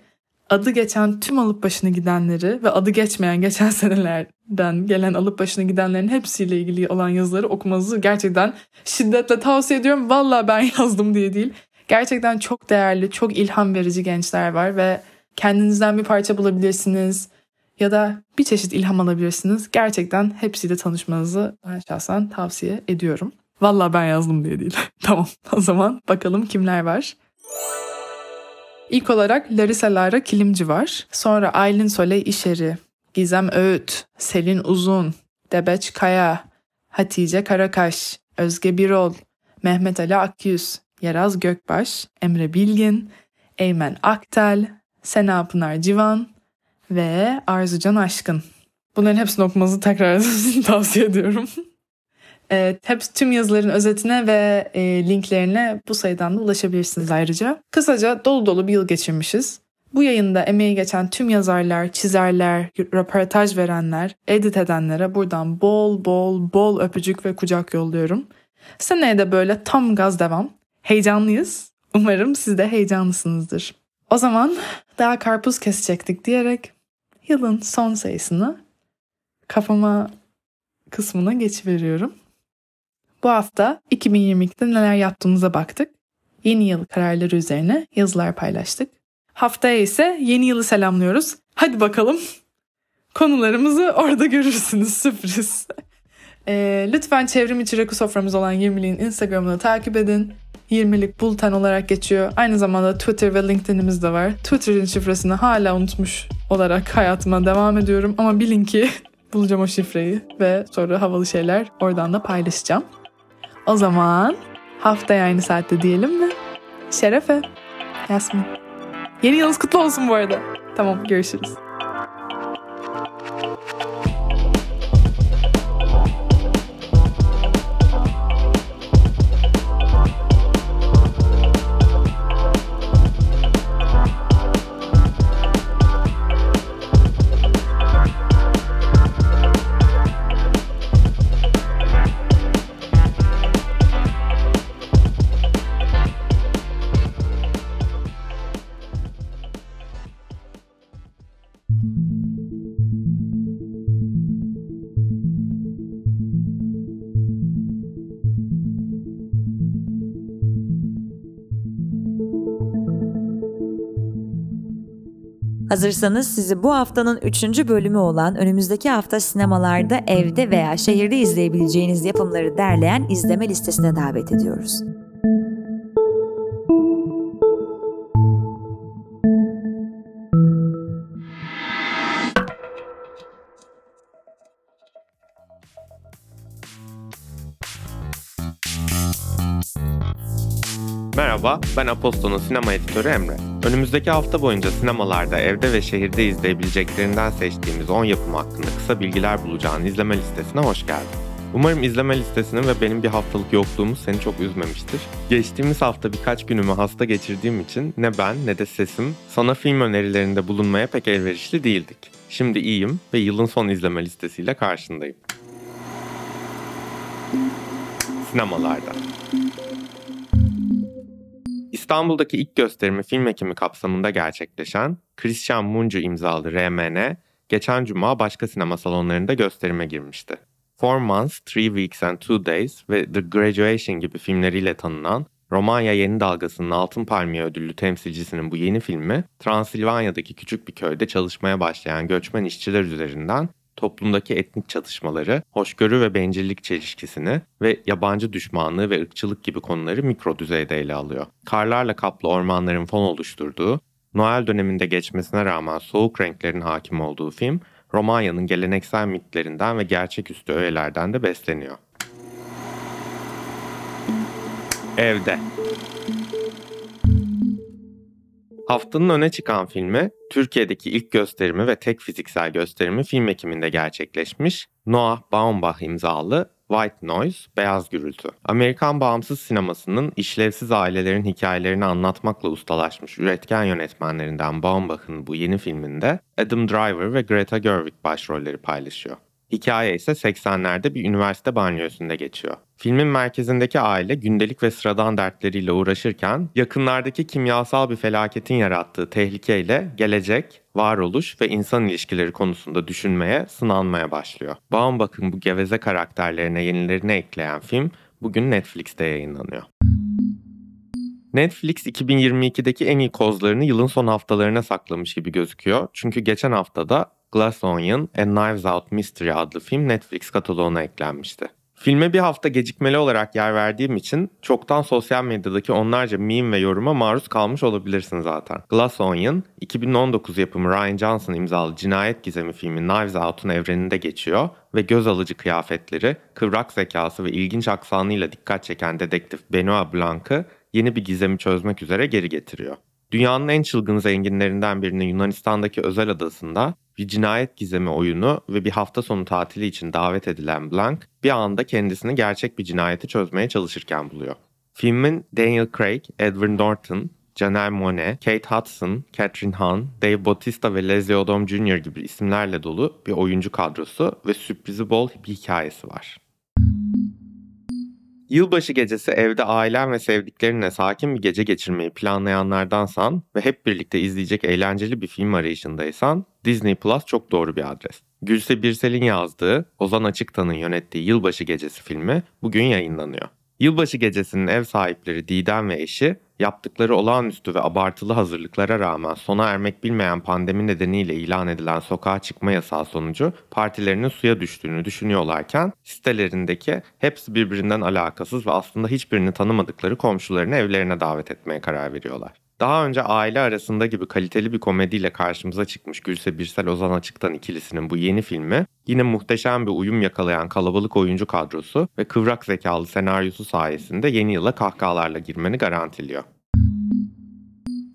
adı geçen tüm alıp başını gidenleri ve adı geçmeyen geçen [laughs] senelerden gelen alıp başını gidenlerin hepsiyle ilgili olan yazıları okumanızı gerçekten şiddetle tavsiye ediyorum. Valla ben [laughs] yazdım diye değil. Gerçekten çok değerli, çok ilham verici gençler var ve kendinizden bir parça bulabilirsiniz ya da bir çeşit ilham alabilirsiniz. Gerçekten hepsiyle tanışmanızı ben şahsen tavsiye ediyorum. Valla ben yazdım diye değil. [laughs] tamam o zaman bakalım kimler var. İlk olarak Larissa Lara Kilimci var. Sonra Aylin Soley İşeri, Gizem Öğüt, Selin Uzun, Debeç Kaya, Hatice Karakaş, Özge Birol, Mehmet Ali Akyüz, Yeraz Gökbaş, Emre Bilgin, Eymen Aktel, Sena Pınar Civan ve Arzucan Aşkın. Bunların hepsini okumanızı tekrar [laughs] tavsiye ediyorum. [laughs] Evet, hepsi tüm yazıların özetine ve e, linklerine bu sayıdan da ulaşabilirsiniz ayrıca. Kısaca dolu dolu bir yıl geçirmişiz. Bu yayında emeği geçen tüm yazarlar, çizerler, röportaj verenler, edit edenlere buradan bol bol bol öpücük ve kucak yolluyorum. Seneye de böyle tam gaz devam. Heyecanlıyız. Umarım siz de heyecanlısınızdır. O zaman daha karpuz kesecektik diyerek yılın son sayısını kafama kısmına geçiveriyorum. Bu hafta 2022'de neler yaptığımıza baktık. Yeni yıl kararları üzerine yazılar paylaştık. Haftaya ise yeni yılı selamlıyoruz. Hadi bakalım. Konularımızı orada görürsünüz [laughs] sürpriz. E, lütfen çevrim içi rakı soframız olan 20'liğin Instagram'ını takip edin. 20'lik Bulten olarak geçiyor. Aynı zamanda Twitter ve LinkedIn'imiz de var. Twitter'ın şifresini hala unutmuş olarak hayatıma devam ediyorum. Ama bilin ki [laughs] bulacağım o şifreyi ve sonra havalı şeyler oradan da paylaşacağım. O zaman haftaya aynı saatte diyelim mi? Şerefe. Yasmin. Yeni yılınız kutlu olsun bu arada. Tamam görüşürüz. Hazırsanız sizi bu haftanın 3. bölümü olan önümüzdeki hafta sinemalarda evde veya şehirde izleyebileceğiniz yapımları derleyen izleme listesine davet ediyoruz. Merhaba, ben Aposto'nun sinema editörü Emre. Önümüzdeki hafta boyunca sinemalarda evde ve şehirde izleyebileceklerinden seçtiğimiz 10 yapım hakkında kısa bilgiler bulacağın izleme listesine hoş geldin. Umarım izleme listesinin ve benim bir haftalık yokluğumuz seni çok üzmemiştir. Geçtiğimiz hafta birkaç günümü hasta geçirdiğim için ne ben ne de sesim sana film önerilerinde bulunmaya pek elverişli değildik. Şimdi iyiyim ve yılın son izleme listesiyle karşındayım. Sinemalarda İstanbul'daki ilk gösterimi film ekimi kapsamında gerçekleşen Christian Muncu imzalı RMN, geçen cuma başka sinema salonlarında gösterime girmişti. Four Months, Three Weeks and Two Days ve The Graduation gibi filmleriyle tanınan Romanya Yeni Dalgası'nın Altın Palmiye ödüllü temsilcisinin bu yeni filmi, Transilvanya'daki küçük bir köyde çalışmaya başlayan göçmen işçiler üzerinden toplumdaki etnik çatışmaları, hoşgörü ve bencillik çelişkisini ve yabancı düşmanlığı ve ırkçılık gibi konuları mikro düzeyde ele alıyor. Karlarla kaplı ormanların fon oluşturduğu, Noel döneminde geçmesine rağmen soğuk renklerin hakim olduğu film, Romanya'nın geleneksel mitlerinden ve gerçeküstü öğelerden de besleniyor. Evde Haftanın öne çıkan filmi, Türkiye'deki ilk gösterimi ve tek fiziksel gösterimi film ekiminde gerçekleşmiş Noah Baumbach imzalı White Noise, Beyaz Gürültü. Amerikan bağımsız sinemasının işlevsiz ailelerin hikayelerini anlatmakla ustalaşmış üretken yönetmenlerinden Baumbach'ın bu yeni filminde Adam Driver ve Greta Gerwig başrolleri paylaşıyor. Hikaye ise 80'lerde bir üniversite banyosunda geçiyor. Filmin merkezindeki aile gündelik ve sıradan dertleriyle uğraşırken yakınlardaki kimyasal bir felaketin yarattığı tehlikeyle gelecek, varoluş ve insan ilişkileri konusunda düşünmeye, sınanmaya başlıyor. Baumbach'ın bu geveze karakterlerine yenilerini ekleyen film bugün Netflix'te yayınlanıyor. Netflix 2022'deki en iyi kozlarını yılın son haftalarına saklamış gibi gözüküyor. Çünkü geçen haftada Glass Onion and Knives Out Mystery adlı film Netflix kataloğuna eklenmişti. Filme bir hafta gecikmeli olarak yer verdiğim için çoktan sosyal medyadaki onlarca meme ve yoruma maruz kalmış olabilirsin zaten. Glass Onion, 2019 yapımı Ryan Johnson imzalı cinayet gizemi filmi Knives Out'un evreninde geçiyor ve göz alıcı kıyafetleri, kıvrak zekası ve ilginç aksanıyla dikkat çeken dedektif Benoit Blanc'ı yeni bir gizemi çözmek üzere geri getiriyor. Dünyanın en çılgın zenginlerinden birinin Yunanistan'daki özel adasında bir cinayet gizemi oyunu ve bir hafta sonu tatili için davet edilen Blanc bir anda kendisini gerçek bir cinayeti çözmeye çalışırken buluyor. Filmin Daniel Craig, Edward Norton, Janelle Monáe, Kate Hudson, Catherine Hahn, Dave Bautista ve Leslie Odom Jr. gibi isimlerle dolu bir oyuncu kadrosu ve sürprizi bol bir hikayesi var. Yılbaşı gecesi evde ailen ve sevdiklerinle sakin bir gece geçirmeyi planlayanlardansan ve hep birlikte izleyecek eğlenceli bir film arayışındaysan Disney Plus çok doğru bir adres. Gülse Birsel'in yazdığı, Ozan Açıktan'ın yönettiği Yılbaşı Gecesi filmi bugün yayınlanıyor. Yılbaşı gecesinin ev sahipleri Didem ve eşi yaptıkları olağanüstü ve abartılı hazırlıklara rağmen sona ermek bilmeyen pandemi nedeniyle ilan edilen sokağa çıkma yasağı sonucu partilerinin suya düştüğünü düşünüyorlarken sitelerindeki hepsi birbirinden alakasız ve aslında hiçbirini tanımadıkları komşularını evlerine davet etmeye karar veriyorlar. Daha önce aile arasında gibi kaliteli bir komediyle karşımıza çıkmış Gülse Birsel Ozan Açık'tan ikilisinin bu yeni filmi yine muhteşem bir uyum yakalayan kalabalık oyuncu kadrosu ve kıvrak zekalı senaryosu sayesinde yeni yıla kahkahalarla girmeni garantiliyor.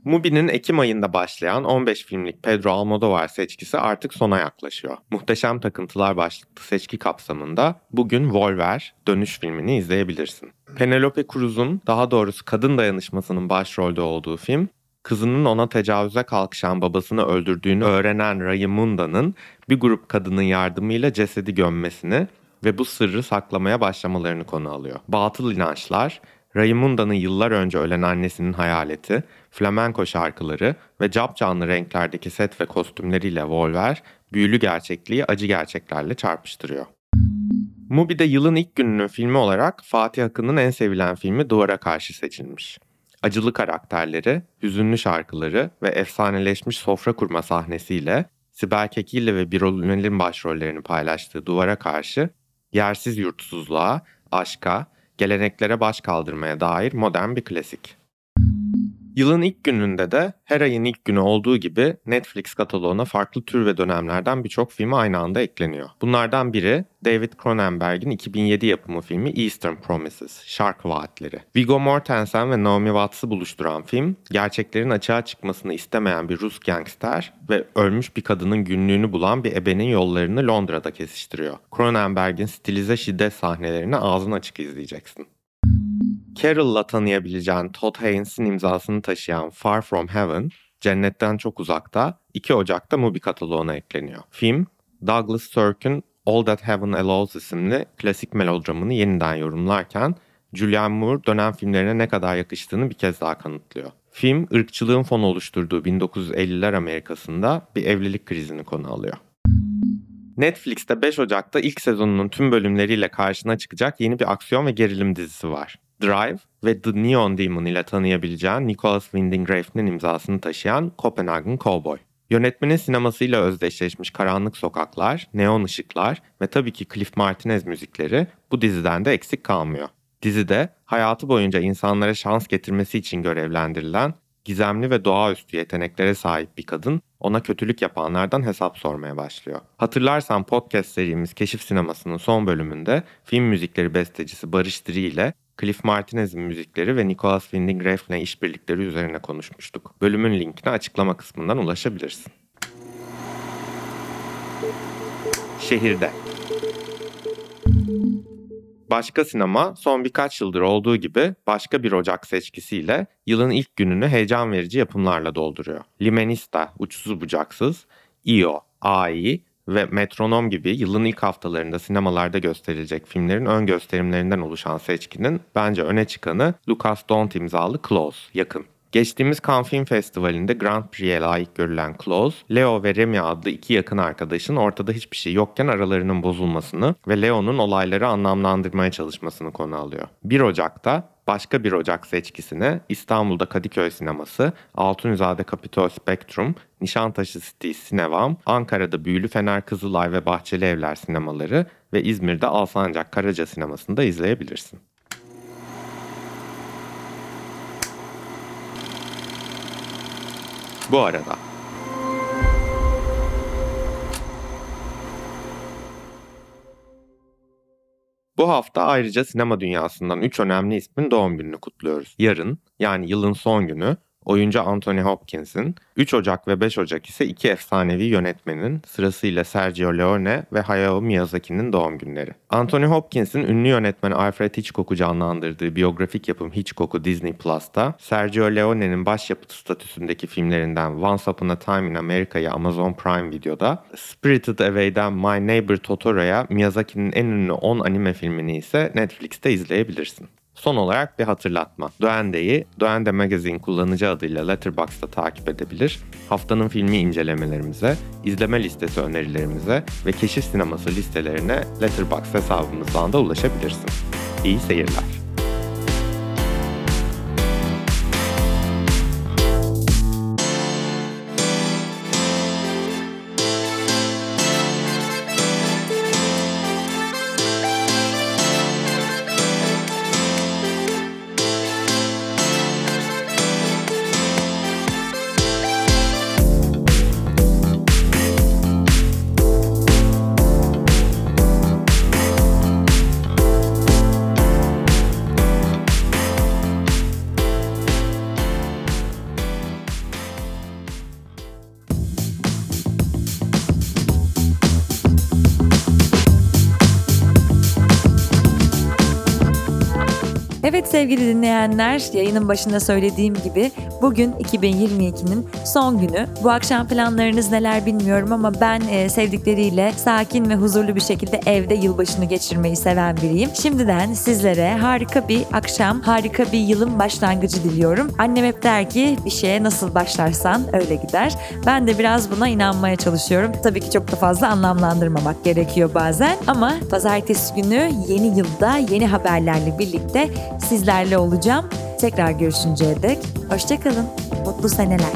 Mubi'nin Ekim ayında başlayan 15 filmlik Pedro Almodovar seçkisi artık sona yaklaşıyor. Muhteşem Takıntılar başlıklı seçki kapsamında bugün Volver Dönüş filmini izleyebilirsin. Penelope Cruz'un daha doğrusu kadın dayanışmasının başrolde olduğu film, kızının ona tecavüze kalkışan babasını öldürdüğünü öğrenen Raymunda'nın bir grup kadının yardımıyla cesedi gömmesini ve bu sırrı saklamaya başlamalarını konu alıyor. Batıl inançlar, Raymunda'nın yıllar önce ölen annesinin hayaleti, flamenko şarkıları ve capcanlı renklerdeki set ve kostümleriyle Volver, büyülü gerçekliği acı gerçeklerle çarpıştırıyor. Mubi'de yılın ilk gününün filmi olarak Fatih Akın'ın en sevilen filmi Duvara Karşı seçilmiş. Acılı karakterleri, hüzünlü şarkıları ve efsaneleşmiş sofra kurma sahnesiyle Sibel Kekilli ve Birol Ünal'in başrollerini paylaştığı Duvara Karşı, yersiz yurtsuzluğa, aşka, geleneklere baş kaldırmaya dair modern bir klasik. Yılın ilk gününde de her ayın ilk günü olduğu gibi Netflix kataloğuna farklı tür ve dönemlerden birçok film aynı anda ekleniyor. Bunlardan biri David Cronenberg'in 2007 yapımı filmi Eastern Promises, Şark Vaatleri. Viggo Mortensen ve Naomi Watts'ı buluşturan film, gerçeklerin açığa çıkmasını istemeyen bir Rus gangster ve ölmüş bir kadının günlüğünü bulan bir ebenin yollarını Londra'da kesiştiriyor. Cronenberg'in stilize şiddet sahnelerini ağzın açık izleyeceksin. Carol'la tanıyabileceğin Todd Haynes'in imzasını taşıyan Far From Heaven, Cennetten Çok Uzakta 2 Ocak'ta Mubi kataloğuna ekleniyor. Film, Douglas Sirk'ün All That Heaven Allows isimli klasik melodramını yeniden yorumlarken Julianne Moore dönem filmlerine ne kadar yakıştığını bir kez daha kanıtlıyor. Film, ırkçılığın fon oluşturduğu 1950'ler Amerika'sında bir evlilik krizini konu alıyor. Netflix'te 5 Ocak'ta ilk sezonunun tüm bölümleriyle karşına çıkacak yeni bir aksiyon ve gerilim dizisi var. Drive ve The Neon Demon ile tanıyabileceğin Nicholas Winding Refn'in imzasını taşıyan Copenhagen Cowboy. Yönetmenin sinemasıyla özdeşleşmiş karanlık sokaklar, neon ışıklar ve tabii ki Cliff Martinez müzikleri bu diziden de eksik kalmıyor. Dizide hayatı boyunca insanlara şans getirmesi için görevlendirilen gizemli ve doğaüstü yeteneklere sahip bir kadın ona kötülük yapanlardan hesap sormaya başlıyor. Hatırlarsan podcast serimiz Keşif Sineması'nın son bölümünde film müzikleri bestecisi Barış Diri ile Cliff Martinez'in müzikleri ve Nicholas Winding Refn'le işbirlikleri üzerine konuşmuştuk. Bölümün linkine açıklama kısmından ulaşabilirsin. Şehirde Başka sinema son birkaç yıldır olduğu gibi başka bir Ocak seçkisiyle yılın ilk gününü heyecan verici yapımlarla dolduruyor. Limenista, Uçsuz Bucaksız, Io, AI ve Metronom gibi yılın ilk haftalarında sinemalarda gösterilecek filmlerin ön gösterimlerinden oluşan seçkinin bence öne çıkanı Lucas Dont imzalı Close, Yakın. Geçtiğimiz Cannes Film Festivali'nde Grand Prix'e layık görülen Close, Leo ve Remy adlı iki yakın arkadaşın ortada hiçbir şey yokken aralarının bozulmasını ve Leo'nun olayları anlamlandırmaya çalışmasını konu alıyor. 1 Ocak'ta başka bir Ocak seçkisine İstanbul'da Kadıköy Sineması, Altunizade Kapitol Spektrum, Nişantaşı City Sinevam, Ankara'da Büyülü Fener Kızılay ve Bahçeli Evler sinemaları ve İzmir'de Alsancak Karaca Sineması'nda izleyebilirsin. Bu arada Bu hafta ayrıca sinema dünyasından 3 önemli ismin doğum gününü kutluyoruz. Yarın yani yılın son günü oyuncu Anthony Hopkins'in, 3 Ocak ve 5 Ocak ise iki efsanevi yönetmenin sırasıyla Sergio Leone ve Hayao Miyazaki'nin doğum günleri. Anthony Hopkins'in ünlü yönetmen Alfred Hitchcock'u canlandırdığı biyografik yapım Hitchcock'u Disney Plus'ta, Sergio Leone'nin başyapıtı statüsündeki filmlerinden Once Upon a Time in America'yı Amazon Prime Video'da, Spirited Away'den My Neighbor Totoro'ya Miyazaki'nin en ünlü 10 anime filmini ise Netflix'te izleyebilirsin. Son olarak bir hatırlatma. Duende'yi Duende Magazine kullanıcı adıyla Letterboxd'da takip edebilir. Haftanın filmi incelemelerimize, izleme listesi önerilerimize ve keşif sineması listelerine Letterboxd hesabımızdan da ulaşabilirsin. İyi seyirler. Sevgili dinleyenler, yayının başında söylediğim gibi bugün 2022'nin son günü. Bu akşam planlarınız neler bilmiyorum ama ben e, sevdikleriyle sakin ve huzurlu bir şekilde evde yılbaşını geçirmeyi seven biriyim. Şimdiden sizlere harika bir akşam, harika bir yılın başlangıcı diliyorum. Annem hep der ki bir şeye nasıl başlarsan öyle gider. Ben de biraz buna inanmaya çalışıyorum. Tabii ki çok da fazla anlamlandırmamak gerekiyor bazen ama pazartesi günü yeni yılda yeni haberlerle birlikte sizlerle olacağım. Tekrar görüşünceye dek hoşçakalın. Mutlu seneler.